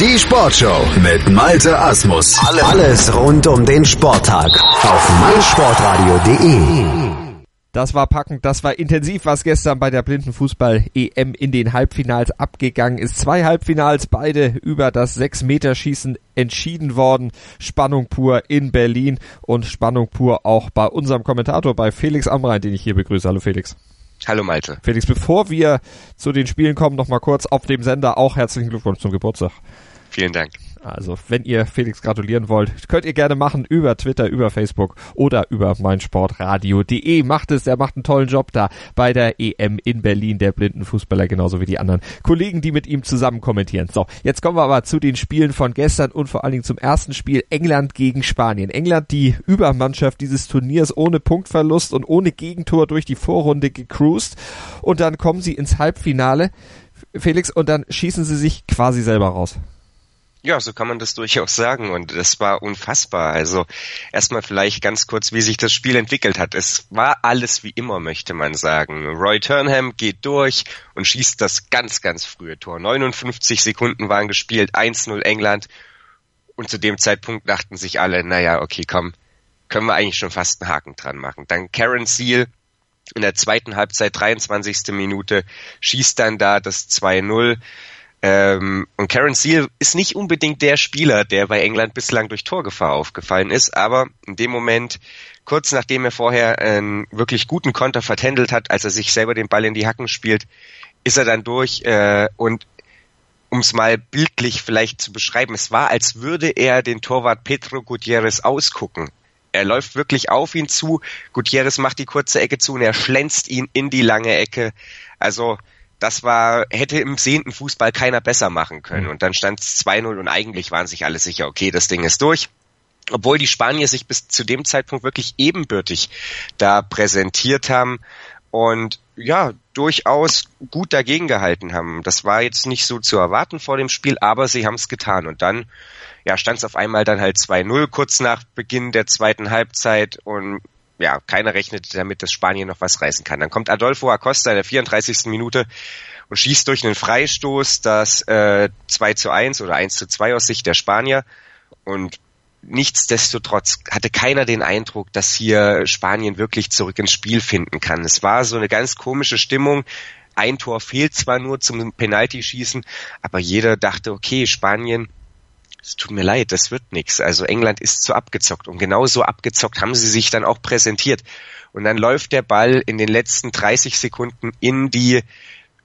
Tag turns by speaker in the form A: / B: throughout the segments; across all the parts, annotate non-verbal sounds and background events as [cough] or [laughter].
A: Die Sportshow mit Malte Asmus. Alles rund um den Sporttag auf meinsportradio.de.
B: Das war packend, das war intensiv, was gestern bei der Blindenfußball-EM in den Halbfinals abgegangen ist. Zwei Halbfinals, beide über das 6-Meter-Schießen entschieden worden. Spannung pur in Berlin und Spannung pur auch bei unserem Kommentator, bei Felix Amrein, den ich hier begrüße. Hallo Felix.
C: Hallo Malte.
B: Felix, bevor wir zu den Spielen kommen, noch mal kurz auf dem Sender auch herzlichen Glückwunsch zum Geburtstag.
C: Vielen Dank.
B: Also, wenn ihr Felix gratulieren wollt, könnt ihr gerne machen über Twitter, über Facebook oder über meinsportradio.de. Macht es, er macht einen tollen Job da bei der EM in Berlin, der Blindenfußballer, genauso wie die anderen Kollegen, die mit ihm zusammen kommentieren. So, jetzt kommen wir aber zu den Spielen von gestern und vor allen Dingen zum ersten Spiel England gegen Spanien. England, die Übermannschaft dieses Turniers ohne Punktverlust und ohne Gegentor durch die Vorrunde gecruised und dann kommen sie ins Halbfinale. Felix, und dann schießen sie sich quasi selber raus.
C: Ja, so kann man das durchaus sagen und das war unfassbar. Also erstmal vielleicht ganz kurz, wie sich das Spiel entwickelt hat. Es war alles wie immer, möchte man sagen. Roy Turnham geht durch und schießt das ganz, ganz frühe Tor. 59 Sekunden waren gespielt, 1-0 England und zu dem Zeitpunkt dachten sich alle, naja, okay, komm, können wir eigentlich schon fast einen Haken dran machen. Dann Karen Seal in der zweiten Halbzeit, 23. Minute, schießt dann da das 2-0 ähm, und Karen Seal ist nicht unbedingt der Spieler, der bei England bislang durch Torgefahr aufgefallen ist, aber in dem Moment, kurz nachdem er vorher einen wirklich guten Konter vertändelt hat, als er sich selber den Ball in die Hacken spielt, ist er dann durch äh, und um es mal bildlich vielleicht zu beschreiben, es war, als würde er den Torwart Pedro Gutierrez ausgucken. Er läuft wirklich auf ihn zu, Gutierrez macht die kurze Ecke zu und er schlänzt ihn in die lange Ecke. Also das war, hätte im sehenden Fußball keiner besser machen können. Mhm. Und dann stand es 2-0 und eigentlich waren sich alle sicher, okay, das Ding ist durch. Obwohl die Spanier sich bis zu dem Zeitpunkt wirklich ebenbürtig da präsentiert haben und ja, durchaus gut dagegen gehalten haben. Das war jetzt nicht so zu erwarten vor dem Spiel, aber sie haben es getan. Und dann ja, stand es auf einmal dann halt 2-0 kurz nach Beginn der zweiten Halbzeit und ja, keiner rechnet damit, dass Spanien noch was reißen kann. Dann kommt Adolfo Acosta in der 34. Minute und schießt durch einen Freistoß das äh, 2 zu 1 oder 1 zu 2 aus Sicht der Spanier. Und nichtsdestotrotz hatte keiner den Eindruck, dass hier Spanien wirklich zurück ins Spiel finden kann. Es war so eine ganz komische Stimmung. Ein Tor fehlt zwar nur zum Penalty-Schießen, aber jeder dachte, okay, Spanien es tut mir leid, das wird nichts. Also England ist zu abgezockt und genauso abgezockt haben sie sich dann auch präsentiert. Und dann läuft der Ball in den letzten 30 Sekunden in die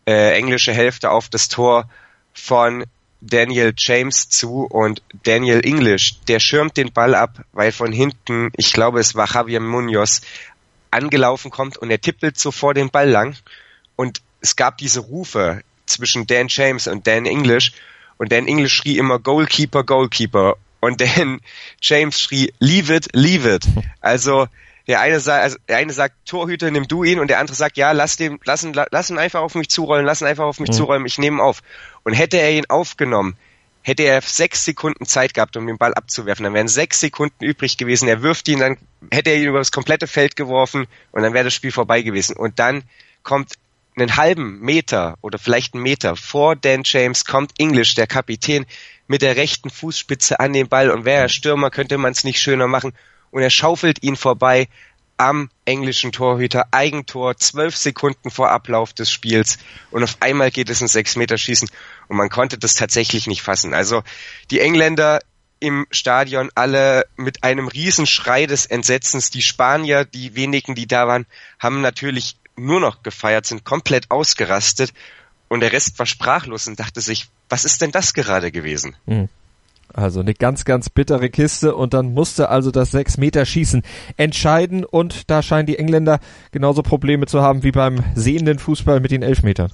C: äh, englische Hälfte auf das Tor von Daniel James zu und Daniel English, der schirmt den Ball ab, weil von hinten, ich glaube es war Javier Munoz, angelaufen kommt und er tippelt so vor den Ball lang und es gab diese Rufe zwischen Dan James und Dan English und Dan English schrie immer Goalkeeper, Goalkeeper. Und Dan [laughs] James schrie Leave it, leave it. Also der eine sagt, also der eine sagt Torhüter, nimm du ihn, und der andere sagt, ja, lass den, lass ihn, lass ihn einfach auf mich zurollen, lass ihn einfach auf mich mhm. zurollen, ich nehme ihn auf. Und hätte er ihn aufgenommen, hätte er sechs Sekunden Zeit gehabt, um den Ball abzuwerfen. Dann wären sechs Sekunden übrig gewesen. Er wirft ihn, dann hätte er ihn über das komplette Feld geworfen und dann wäre das Spiel vorbei gewesen. Und dann kommt einen halben Meter oder vielleicht einen Meter vor Dan James kommt English, der Kapitän, mit der rechten Fußspitze an den Ball. Und wäre er Stürmer, könnte man es nicht schöner machen. Und er schaufelt ihn vorbei am englischen Torhüter, Eigentor, zwölf Sekunden vor Ablauf des Spiels. Und auf einmal geht es ins Sechs-Meter-Schießen. Und man konnte das tatsächlich nicht fassen. Also die Engländer im Stadion alle mit einem Riesenschrei des Entsetzens. Die Spanier, die wenigen, die da waren, haben natürlich nur noch gefeiert, sind komplett ausgerastet und der Rest war sprachlos und dachte sich, was ist denn das gerade gewesen?
B: Mhm. Also eine ganz, ganz bittere Kiste und dann musste also das 6-Meter-Schießen entscheiden und da scheinen die Engländer genauso Probleme zu haben wie beim sehenden Fußball mit den Elfmetern.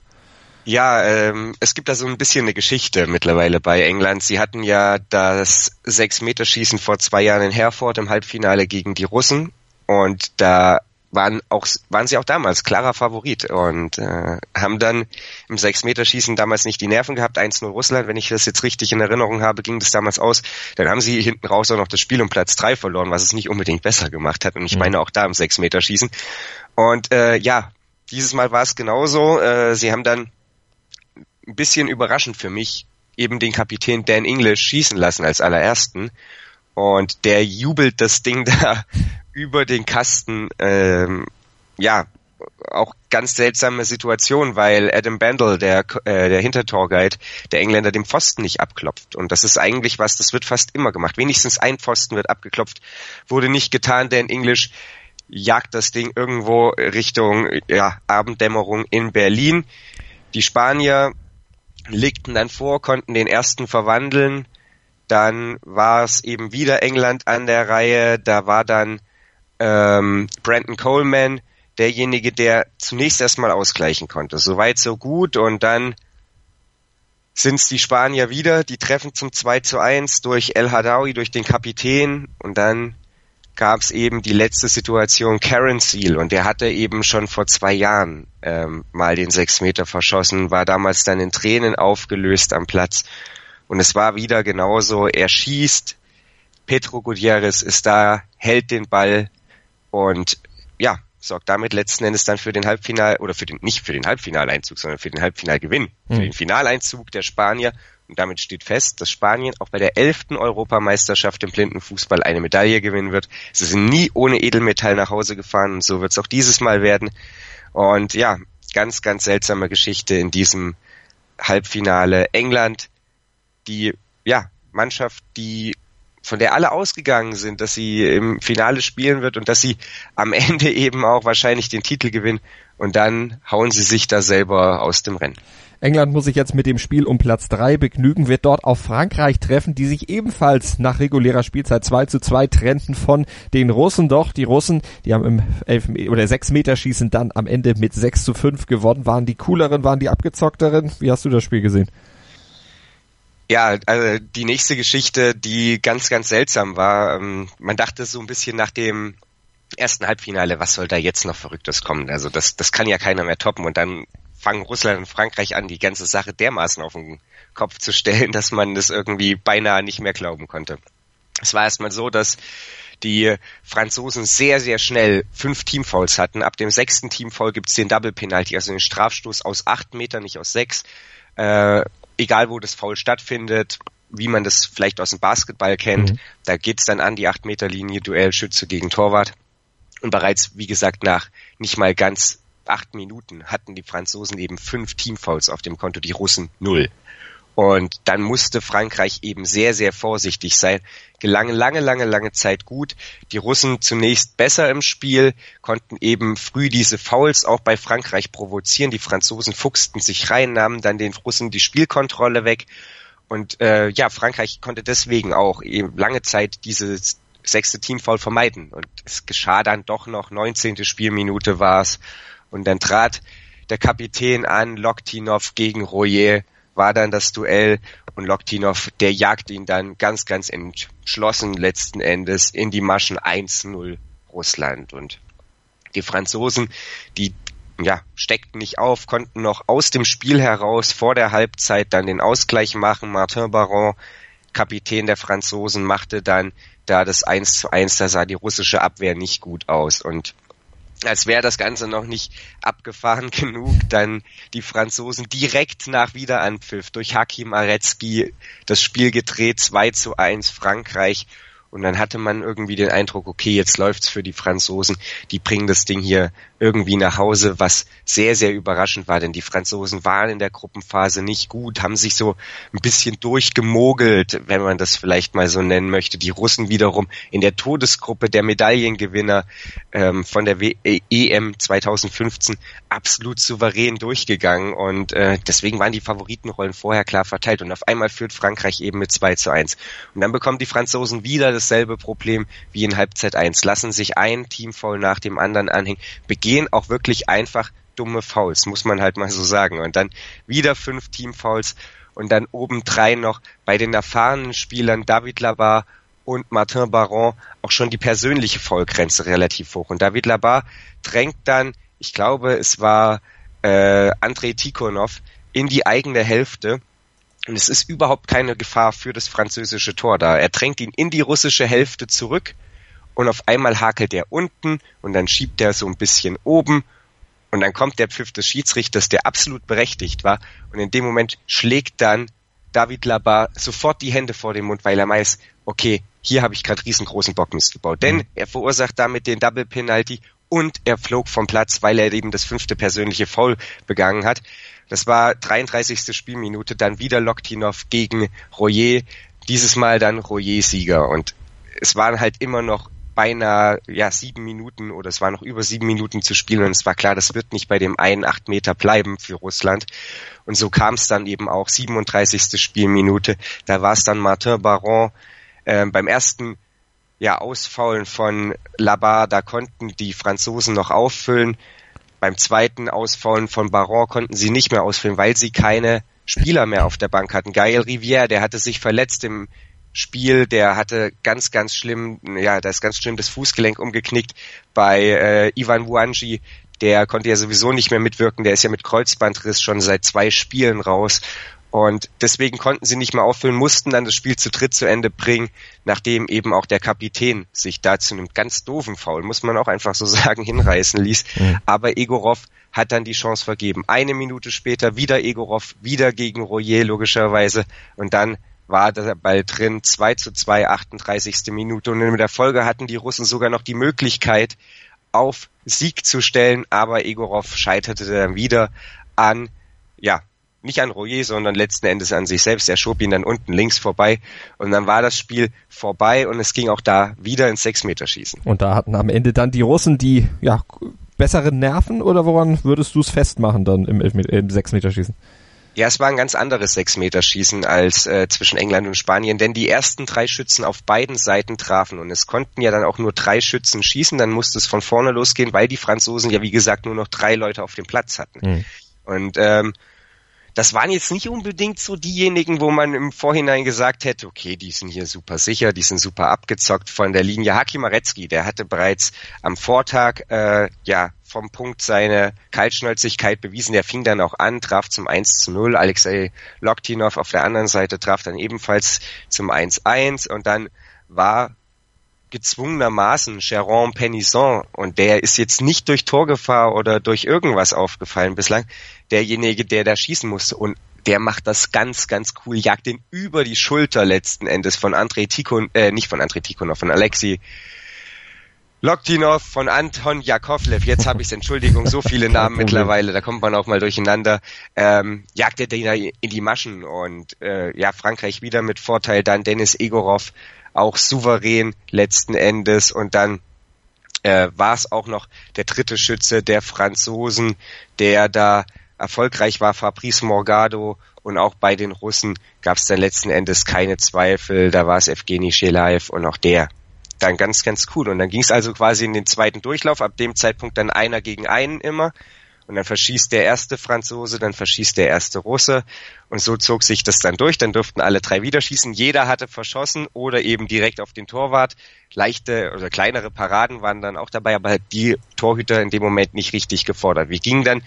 C: Ja, ähm, es gibt da so ein bisschen eine Geschichte mittlerweile bei England. Sie hatten ja das 6-Meter-Schießen vor zwei Jahren in Herford im Halbfinale gegen die Russen und da waren auch waren sie auch damals klarer Favorit und äh, haben dann im Sechs-Meter-Schießen damals nicht die Nerven gehabt. 1-0 Russland, wenn ich das jetzt richtig in Erinnerung habe, ging das damals aus. Dann haben sie hinten raus auch noch das Spiel um Platz drei verloren, was es nicht unbedingt besser gemacht hat. Und ich mhm. meine auch da im Sechs-Meter-Schießen. Und äh, ja, dieses Mal war es genauso. Äh, sie haben dann ein bisschen überraschend für mich eben den Kapitän Dan English schießen lassen als allerersten. Und der jubelt das Ding [laughs] da über den Kasten, ähm, ja, auch ganz seltsame Situation, weil Adam Bandel, der, äh, der Hintertorguide, der Engländer dem Pfosten nicht abklopft. Und das ist eigentlich was, das wird fast immer gemacht. Wenigstens ein Pfosten wird abgeklopft, wurde nicht getan, denn English jagt das Ding irgendwo Richtung ja, Abenddämmerung in Berlin. Die Spanier legten dann vor, konnten den ersten verwandeln. Dann war es eben wieder England an der Reihe. Da war dann ähm, Brandon Coleman derjenige, der zunächst erstmal ausgleichen konnte. Soweit, so gut. Und dann sind es die Spanier wieder, die treffen zum 2 zu 1 durch El Hadawi, durch den Kapitän. Und dann gab es eben die letzte Situation Karen Seal und der hatte eben schon vor zwei Jahren ähm, mal den sechs Meter verschossen, war damals dann in Tränen aufgelöst am Platz und es war wieder genauso, er schießt, Petro Gutierrez ist da, hält den Ball und ja, sorgt damit letzten Endes dann für den Halbfinal oder für den nicht für den Halbfinaleinzug, sondern für den Halbfinalgewinn, mhm. für den Finaleinzug der Spanier und damit steht fest, dass Spanien auch bei der elften Europameisterschaft im Blindenfußball eine Medaille gewinnen wird. Sie sind nie ohne Edelmetall nach Hause gefahren und so wird es auch dieses Mal werden. Und ja, ganz, ganz seltsame Geschichte in diesem Halbfinale. England, die ja, Mannschaft, die von der alle ausgegangen sind, dass sie im Finale spielen wird und dass sie am [laughs] Ende eben auch wahrscheinlich den Titel gewinnen und dann hauen sie sich da selber aus dem Rennen.
B: England muss sich jetzt mit dem Spiel um Platz drei begnügen, wird dort auf Frankreich treffen, die sich ebenfalls nach regulärer Spielzeit 2 zu 2 trennten von den Russen. Doch die Russen, die haben im 11 oder 6 Meter Schießen dann am Ende mit 6 zu 5 gewonnen. Waren die cooleren, waren die abgezockteren? Wie hast du das Spiel gesehen?
C: Ja, also die nächste Geschichte, die ganz, ganz seltsam war. Ähm, man dachte so ein bisschen nach dem ersten Halbfinale, was soll da jetzt noch Verrücktes kommen? Also das, das kann ja keiner mehr toppen. Und dann fangen Russland und Frankreich an, die ganze Sache dermaßen auf den Kopf zu stellen, [laughs] dass man das irgendwie beinahe nicht mehr glauben konnte. Es war erstmal so, dass die Franzosen sehr, sehr schnell fünf Teamfouls hatten. Ab dem sechsten Teamfoul gibt es den Double Penalty, also den Strafstoß aus acht Metern, nicht aus sechs. Äh, egal wo das Foul stattfindet, wie man das vielleicht aus dem Basketball kennt, mhm. da geht's dann an die acht Meter Linie, Duell Schütze gegen Torwart. Und bereits, wie gesagt, nach nicht mal ganz acht Minuten hatten die Franzosen eben fünf Teamfouls auf dem Konto, die Russen null. Und dann musste Frankreich eben sehr, sehr vorsichtig sein. Gelang lange, lange, lange Zeit gut. Die Russen zunächst besser im Spiel, konnten eben früh diese Fouls auch bei Frankreich provozieren. Die Franzosen fuchsten sich rein, nahmen dann den Russen die Spielkontrolle weg. Und äh, ja, Frankreich konnte deswegen auch eben lange Zeit dieses sechste Teamfoul vermeiden. Und es geschah dann doch noch, 19. Spielminute war es. Und dann trat der Kapitän an, Loktinov gegen Royer, war dann das Duell und Loktinov, der jagt ihn dann ganz, ganz entschlossen letzten Endes in die Maschen 1-0 Russland. Und die Franzosen, die ja, steckten nicht auf, konnten noch aus dem Spiel heraus vor der Halbzeit dann den Ausgleich machen. Martin Baron, Kapitän der Franzosen, machte dann da das 1 zu 1, da sah die russische Abwehr nicht gut aus. Und als wäre das Ganze noch nicht abgefahren [laughs] genug, dann die Franzosen direkt nach Wiederanpfiff durch Hakim Aretzky das Spiel gedreht, 2 zu 1 Frankreich und dann hatte man irgendwie den Eindruck, okay, jetzt läuft's für die Franzosen. Die bringen das Ding hier irgendwie nach Hause, was sehr, sehr überraschend war, denn die Franzosen waren in der Gruppenphase nicht gut, haben sich so ein bisschen durchgemogelt, wenn man das vielleicht mal so nennen möchte. Die Russen wiederum in der Todesgruppe der Medaillengewinner ähm, von der w EM 2015 absolut souverän durchgegangen und äh, deswegen waren die Favoritenrollen vorher klar verteilt und auf einmal führt Frankreich eben mit 2 zu 1. Und dann bekommen die Franzosen wieder das dasselbe Problem wie in Halbzeit 1. Lassen sich ein Teamfoul nach dem anderen anhängen, auch wirklich einfach dumme Fouls, muss man halt mal so sagen. Und dann wieder fünf Teamfouls und dann obendrein noch bei den erfahrenen Spielern David Labar und Martin Baron auch schon die persönliche Foulgrenze relativ hoch. Und David Labar drängt dann, ich glaube, es war äh, Andrei Tikhonov in die eigene Hälfte und es ist überhaupt keine Gefahr für das französische Tor da. Er drängt ihn in die russische Hälfte zurück und auf einmal hakelt er unten und dann schiebt er so ein bisschen oben und dann kommt der Pfiff des Schiedsrichters, der absolut berechtigt war und in dem Moment schlägt dann David Labar sofort die Hände vor dem Mund, weil er weiß, okay, hier habe ich gerade riesengroßen Bockmist gebaut. Denn mhm. er verursacht damit den Double Penalty und er flog vom Platz, weil er eben das fünfte persönliche Foul begangen hat. Das war 33. Spielminute, dann wieder Loktinov gegen Royer, dieses Mal dann Royer Sieger und es waren halt immer noch beinahe ja sieben Minuten oder es war noch über sieben Minuten zu spielen und es war klar, das wird nicht bei dem einen acht Meter bleiben für Russland. Und so kam es dann eben auch 37. Spielminute. Da war es dann Martin Baron äh, beim ersten ja, Ausfaulen von Labar, da konnten die Franzosen noch auffüllen. Beim zweiten Ausfaulen von Baron konnten sie nicht mehr ausfüllen, weil sie keine Spieler mehr auf der Bank hatten. Gael Rivière, der hatte sich verletzt im Spiel, der hatte ganz, ganz schlimm, ja, da ist ganz schlimm das Fußgelenk umgeknickt. Bei äh, Ivan Wuanji, der konnte ja sowieso nicht mehr mitwirken, der ist ja mit Kreuzbandriss schon seit zwei Spielen raus. Und deswegen konnten sie nicht mehr auffüllen, mussten dann das Spiel zu dritt zu Ende bringen, nachdem eben auch der Kapitän sich dazu einem ganz doofen Foul, muss man auch einfach so [laughs] sagen, hinreißen ließ. Mhm. Aber Egorov hat dann die Chance vergeben. Eine Minute später wieder Egorov, wieder gegen Royer logischerweise. Und dann war der Ball drin, 2 zu 2, 38. Minute. Und in der Folge hatten die Russen sogar noch die Möglichkeit, auf Sieg zu stellen, aber Egorov scheiterte dann wieder an, ja, nicht an Royer, sondern letzten Endes an sich selbst. Er schob ihn dann unten links vorbei und dann war das Spiel vorbei und es ging auch da wieder ins Sechsmeterschießen.
B: Und da hatten am Ende dann die Russen die ja besseren Nerven oder woran würdest du es festmachen dann im, im Sechsmeterschießen?
C: Ja, es war ein ganz anderes Sechsmeterschießen als äh, zwischen England und Spanien, denn die ersten drei Schützen auf beiden Seiten trafen und es konnten ja dann auch nur drei Schützen schießen, dann musste es von vorne losgehen, weil die Franzosen ja wie gesagt nur noch drei Leute auf dem Platz hatten. Mhm. Und ähm, das waren jetzt nicht unbedingt so diejenigen, wo man im Vorhinein gesagt hätte, okay, die sind hier super sicher, die sind super abgezockt von der Linie. Haki Marecki, der hatte bereits am Vortag äh, ja vom Punkt seine Kaltschnäuzigkeit bewiesen. Der fing dann auch an, traf zum 1 zu 0. Alexei Loktinov auf der anderen Seite traf dann ebenfalls zum 1-1 und dann war gezwungenermaßen Jérôme Penisson und der ist jetzt nicht durch Torgefahr oder durch irgendwas aufgefallen bislang, derjenige, der da schießen musste. Und der macht das ganz, ganz cool, jagt den über die Schulter letzten Endes von Andrei Tikon, äh, nicht von Andrei Tikhonov, von Alexei Loktinov, von Anton Jakovlev, jetzt habe ich Entschuldigung, so viele [laughs] Namen mittlerweile, da kommt man auch mal durcheinander, ähm, jagt er den in die Maschen und äh, ja, Frankreich wieder mit Vorteil, dann Dennis Egorov, auch souverän letzten Endes. Und dann äh, war es auch noch der dritte Schütze der Franzosen, der da erfolgreich war, Fabrice Morgado. Und auch bei den Russen gab es dann letzten Endes keine Zweifel, da war es Evgeny Shelaev und auch der dann ganz, ganz cool. Und dann ging es also quasi in den zweiten Durchlauf, ab dem Zeitpunkt dann einer gegen einen immer und dann verschießt der erste Franzose, dann verschießt der erste Russe und so zog sich das dann durch. Dann durften alle drei wieder schießen. Jeder hatte verschossen oder eben direkt auf den Torwart. Leichte oder kleinere Paraden waren dann auch dabei, aber die Torhüter in dem Moment nicht richtig gefordert. Wir gingen dann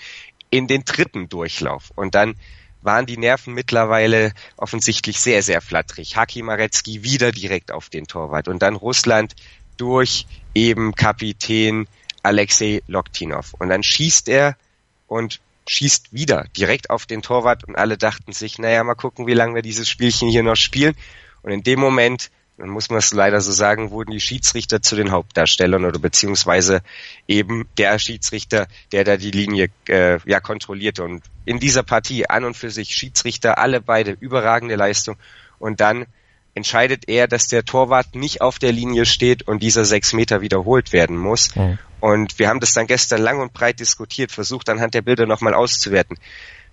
C: in den dritten Durchlauf und dann waren die Nerven mittlerweile offensichtlich sehr, sehr flatterig. Haki Marecki wieder direkt auf den Torwart und dann Russland durch eben Kapitän Alexei Loktinov. Und dann schießt er und schießt wieder direkt auf den Torwart und alle dachten sich, naja, mal gucken, wie lange wir dieses Spielchen hier noch spielen. Und in dem Moment, dann muss man es leider so sagen, wurden die Schiedsrichter zu den Hauptdarstellern oder beziehungsweise eben der Schiedsrichter, der da die Linie äh, ja kontrollierte. Und in dieser Partie an und für sich Schiedsrichter, alle beide überragende Leistung. Und dann entscheidet er, dass der Torwart nicht auf der Linie steht und dieser sechs Meter wiederholt werden muss. Mhm. Und wir haben das dann gestern lang und breit diskutiert, versucht anhand der Bilder nochmal auszuwerten.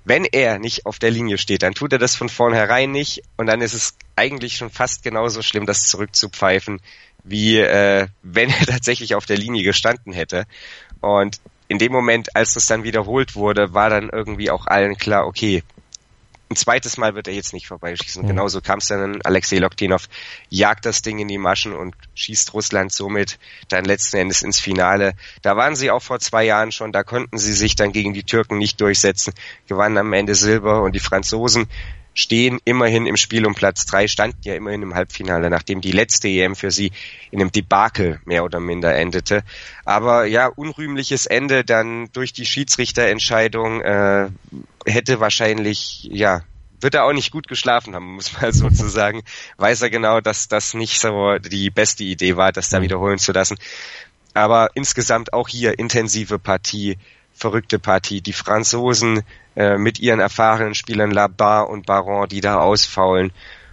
C: Wenn er nicht auf der Linie steht, dann tut er das von vornherein nicht und dann ist es eigentlich schon fast genauso schlimm, das zurückzupfeifen, wie äh, wenn er [laughs] tatsächlich auf der Linie gestanden hätte. Und in dem Moment, als das dann wiederholt wurde, war dann irgendwie auch allen klar, okay, ein zweites Mal wird er jetzt nicht vorbeischießen. Mhm. Genauso kam es dann, Alexei Loktinov jagt das Ding in die Maschen und schießt Russland somit dann letzten Endes ins Finale. Da waren sie auch vor zwei Jahren schon, da konnten sie sich dann gegen die Türken nicht durchsetzen, gewannen am Ende Silber und die Franzosen stehen immerhin im Spiel um Platz drei, standen ja immerhin im Halbfinale, nachdem die letzte EM für sie in einem Debakel mehr oder minder endete. Aber ja, unrühmliches Ende dann durch die Schiedsrichterentscheidung äh, hätte wahrscheinlich ja wird er auch nicht gut geschlafen haben, muss man [laughs] sozusagen. Weiß er genau, dass das nicht so die beste Idee war, das da wiederholen zu lassen. Aber insgesamt auch hier intensive Partie, verrückte Partie. Die Franzosen äh, mit ihren erfahrenen Spielern Labar und Baron, die da ausfaulen.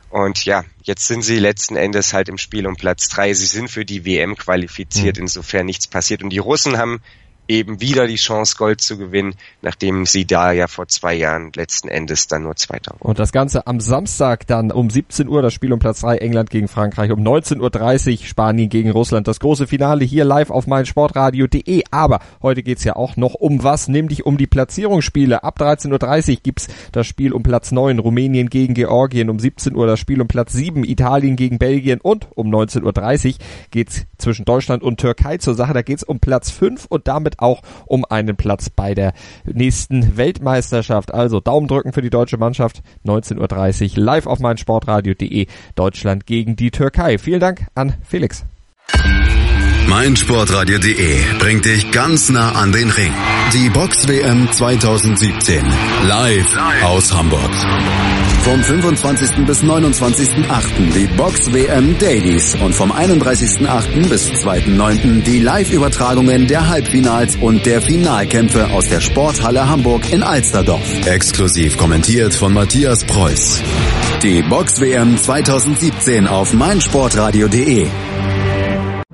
C: Und ja, jetzt sind sie letzten Endes halt im Spiel um Platz drei. Sie sind für die WM qualifiziert, mhm. insofern nichts passiert. Und die Russen haben eben wieder die Chance, Gold zu gewinnen, nachdem sie da ja vor zwei Jahren letzten Endes dann nur Zweiter
B: waren. Und das Ganze am Samstag dann um 17 Uhr, das Spiel um Platz 3, England gegen Frankreich, um 19.30 Uhr Spanien gegen Russland. Das große Finale hier live auf meinsportradio.de. Aber heute geht's ja auch noch um was, nämlich um die Platzierungsspiele. Ab 13.30 Uhr gibt's das Spiel um Platz 9, Rumänien gegen Georgien, um 17 Uhr das Spiel um Platz 7, Italien gegen Belgien und um 19.30 Uhr geht's zwischen Deutschland und Türkei zur Sache. Da geht's um Platz 5 und damit damit auch um einen Platz bei der nächsten Weltmeisterschaft. Also Daumen drücken für die deutsche Mannschaft. 19.30 Uhr live auf meinsportradio.de. Deutschland gegen die Türkei. Vielen Dank an Felix.
A: Meinsportradio.de bringt dich ganz nah an den Ring. Die Box WM 2017 live aus Hamburg. Vom 25. bis 29.8. die Box WM Dailies und vom 31.8. bis 2.9. die Live-Übertragungen der Halbfinals und der Finalkämpfe aus der Sporthalle Hamburg in Alsterdorf. Exklusiv kommentiert von Matthias Preuß. Die Box WM 2017 auf meinsportradio.de.